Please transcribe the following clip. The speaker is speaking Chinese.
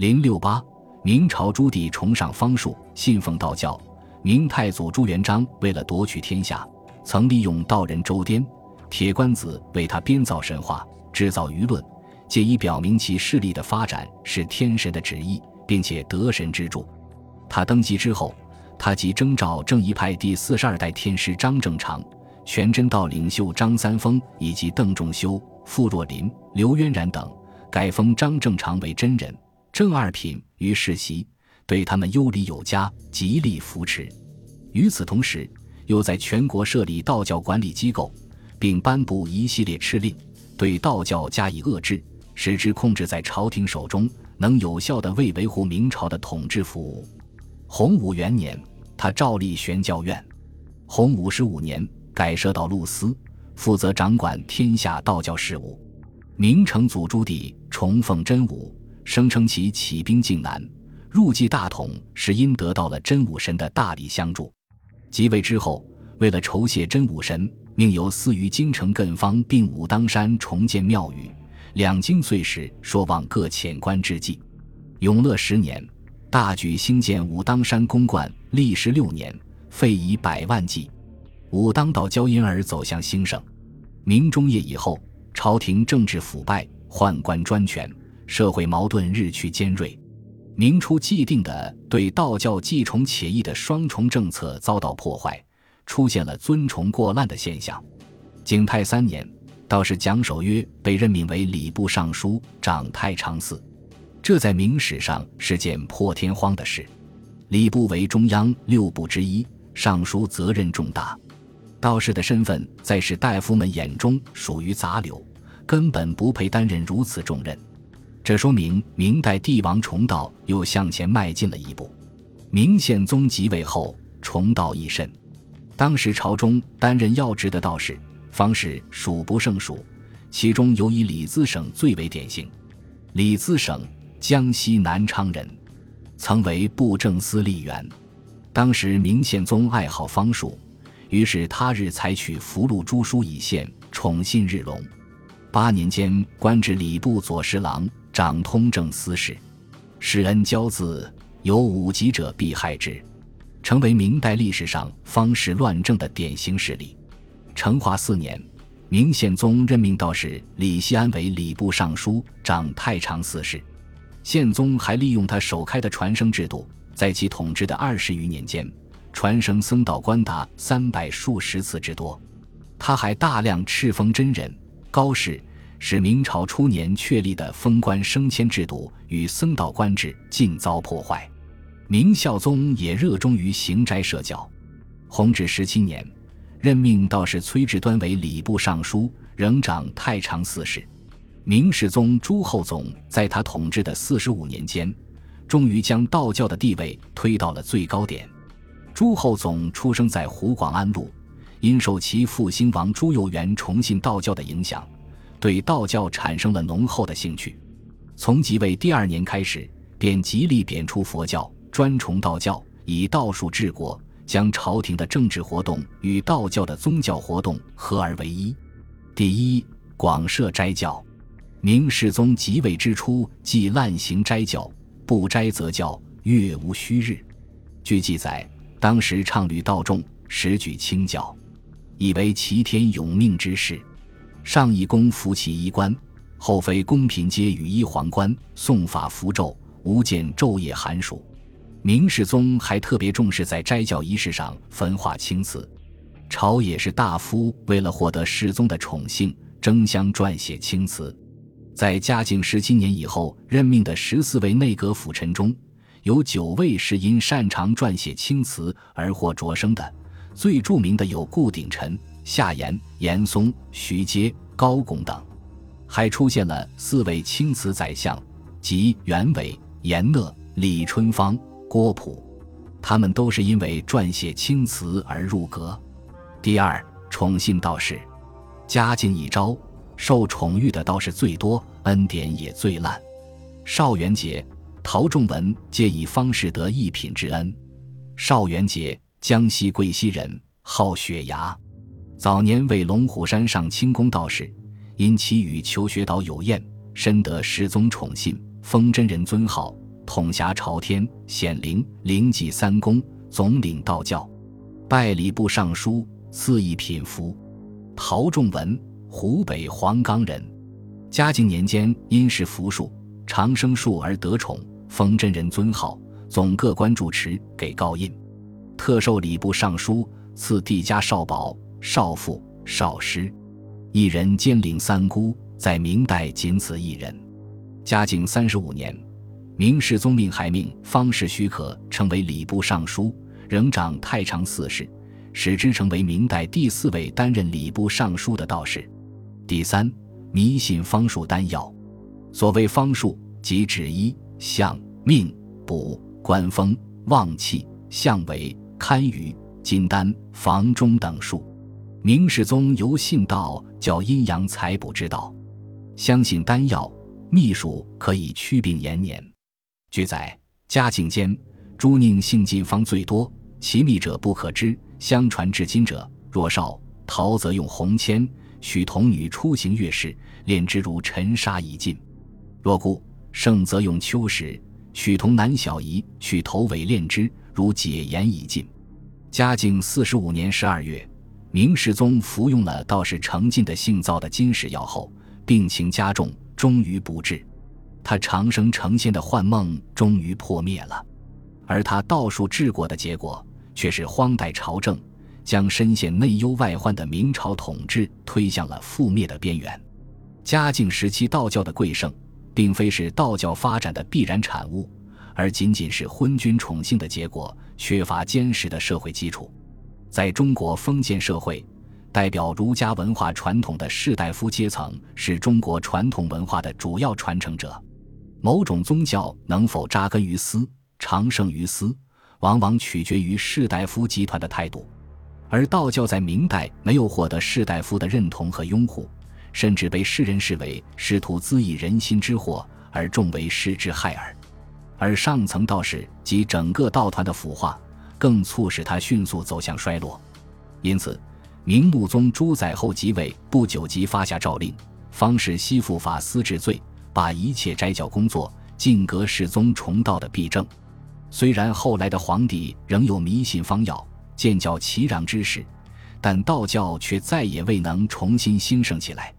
零六八，明朝朱棣崇尚方术，信奉道教。明太祖朱元璋为了夺取天下，曾利用道人周颠、铁观子为他编造神话，制造舆论，借以表明其势力的发展是天神的旨意，并且得神之助。他登基之后，他即征召正一派第四十二代天师张正常、全真道领袖张三丰以及邓仲修、傅若林、刘渊然等，改封张正常为真人、正二品于世袭。对他们优礼有加，极力扶持。与此同时，又在全国设立道教管理机构，并颁布一系列敕令，对道教加以遏制，使之控制在朝廷手中，能有效地为维护明朝的统治服务。洪武元年，他照例玄教院。洪武十五年，改设道路司，负责掌管天下道教事务。明成祖朱棣崇奉真武，声称其起兵靖难。入继大统是因得到了真武神的大力相助。即位之后，为了酬谢真武神，命由司于京城艮方并武当山重建庙宇。两京岁时，说望各遣官之际。永乐十年，大举兴建武当山公观，历时六年，费以百万计。武当道教因而走向兴盛。明中叶以后，朝廷政治腐败，宦官专权，社会矛盾日趋尖锐。明初既定的对道教既崇且义的双重政策遭到破坏，出现了尊崇过滥的现象。景泰三年，道士蒋守约被任命为礼部尚书，掌太常寺，这在明史上是件破天荒的事。礼部为中央六部之一，尚书责任重大，道士的身份在士大夫们眼中属于杂流，根本不配担任如此重任。这说明明代帝王崇道又向前迈进了一步。明宪宗即位后，崇道益甚。当时朝中担任要职的道士方士数不胜数，其中尤以李自省最为典型。李自省江西南昌人，曾为布政司吏员。当时明宪宗爱好方术，于是他日采取福禄朱书以献，宠信日隆。八年间，官至礼部左侍郎。掌通政司事，施恩骄字，有五级者必害之，成为明代历史上方士乱政的典型事例。成化四年，明宪宗任命道士李希安为礼部尚书，掌太常寺事。宪宗还利用他首开的传声制度，在其统治的二十余年间，传声僧道官达三百数十次之多。他还大量敕封真人、高士。使明朝初年确立的封官升迁制度与僧道官制尽遭破坏。明孝宗也热衷于行斋设教。弘治十七年，任命道士崔志端为礼部尚书，仍掌太常寺事。明世宗朱厚总在他统治的四十五年间，终于将道教的地位推到了最高点。朱厚总出生在湖广安陆，因受其父兴王朱佑元崇信道教的影响。对道教产生了浓厚的兴趣，从即位第二年开始，便极力贬除佛教，专崇道教，以道术治国，将朝廷的政治活动与道教的宗教活动合而为一。第一，广设斋教。明世宗即位之初，即滥行斋教，不斋则教，月无虚日。据记载，当时倡履道众，实举清教，以为齐天永命之事。上以公服其衣冠，后妃宫嫔皆羽衣皇冠，诵法符咒，无见昼夜寒暑。明世宗还特别重视在斋教仪式上焚化青瓷。朝野士大夫为了获得世宗的宠幸，争相撰写青瓷。在嘉靖十七年以后任命的十四位内阁辅臣中，有九位是因擅长撰写青瓷而获擢升的。最著名的有顾鼎臣。夏言、严嵩、徐阶、高拱等，还出现了四位青瓷宰相，即袁伟、严讷、李春芳、郭璞，他们都是因为撰写青瓷而入阁。第二，宠信道士，嘉靖一朝，受宠遇的道士最多，恩典也最烂。邵元节、陶仲文皆以方士得一品之恩。邵元节，江西贵溪人，好雪崖。早年为龙虎山上清宫道士，因其与求学岛有厌，深得师宗宠信，封真人尊号，统辖朝天、显灵、灵济三公，总领道教，拜礼部尚书，赐一品符。陶仲文，湖北黄冈人。嘉靖年间，因是福树、长生树而得宠，封真人尊号，总各官主持，给高印，特授礼部尚书，赐帝家少保、少傅、少师。一人兼领三姑，在明代仅此一人。嘉靖三十五年，明世宗命还命方士许可成为礼部尚书，仍掌太常寺事，使之成为明代第四位担任礼部尚书的道士。第三，迷信方术丹药。所谓方术，即指医、相、命、卜、观风、望气、相为、堪舆、金丹、房中等术。明世宗由信道教阴阳采补之道，相信丹药。秘术可以祛病延年。据载，嘉靖间，朱宁性进方最多，其秘者不可知。相传至今者，若少陶则用红铅，许童女出行月事，炼之如尘沙已尽；若故盛则用秋石，许童男小姨取头尾炼之，如解盐已尽。嘉靖四十五年十二月，明世宗服用了道士程进的性造的金石药后，病情加重。终于不治，他长生成仙的幻梦终于破灭了，而他道术治国的结果，却是荒代朝政，将深陷内忧外患的明朝统治推向了覆灭的边缘。嘉靖时期道教的贵盛，并非是道教发展的必然产物，而仅仅是昏君宠幸的结果，缺乏坚实的社会基础。在中国封建社会。代表儒家文化传统的士大夫阶层是中国传统文化的主要传承者。某种宗教能否扎根于斯、长盛于斯，往往取决于士大夫集团的态度。而道教在明代没有获得士大夫的认同和拥护，甚至被世人视为试图恣意人心之祸，而重为失之害耳。而上层道士及整个道团的腐化，更促使他迅速走向衰落。因此。明穆宗朱载后即位不久，即发下诏令，方士西复法司治罪，把一切斋教工作尽革世宗崇道的弊政。虽然后来的皇帝仍有迷信方药、建教齐壤之事，但道教却再也未能重新兴盛起来。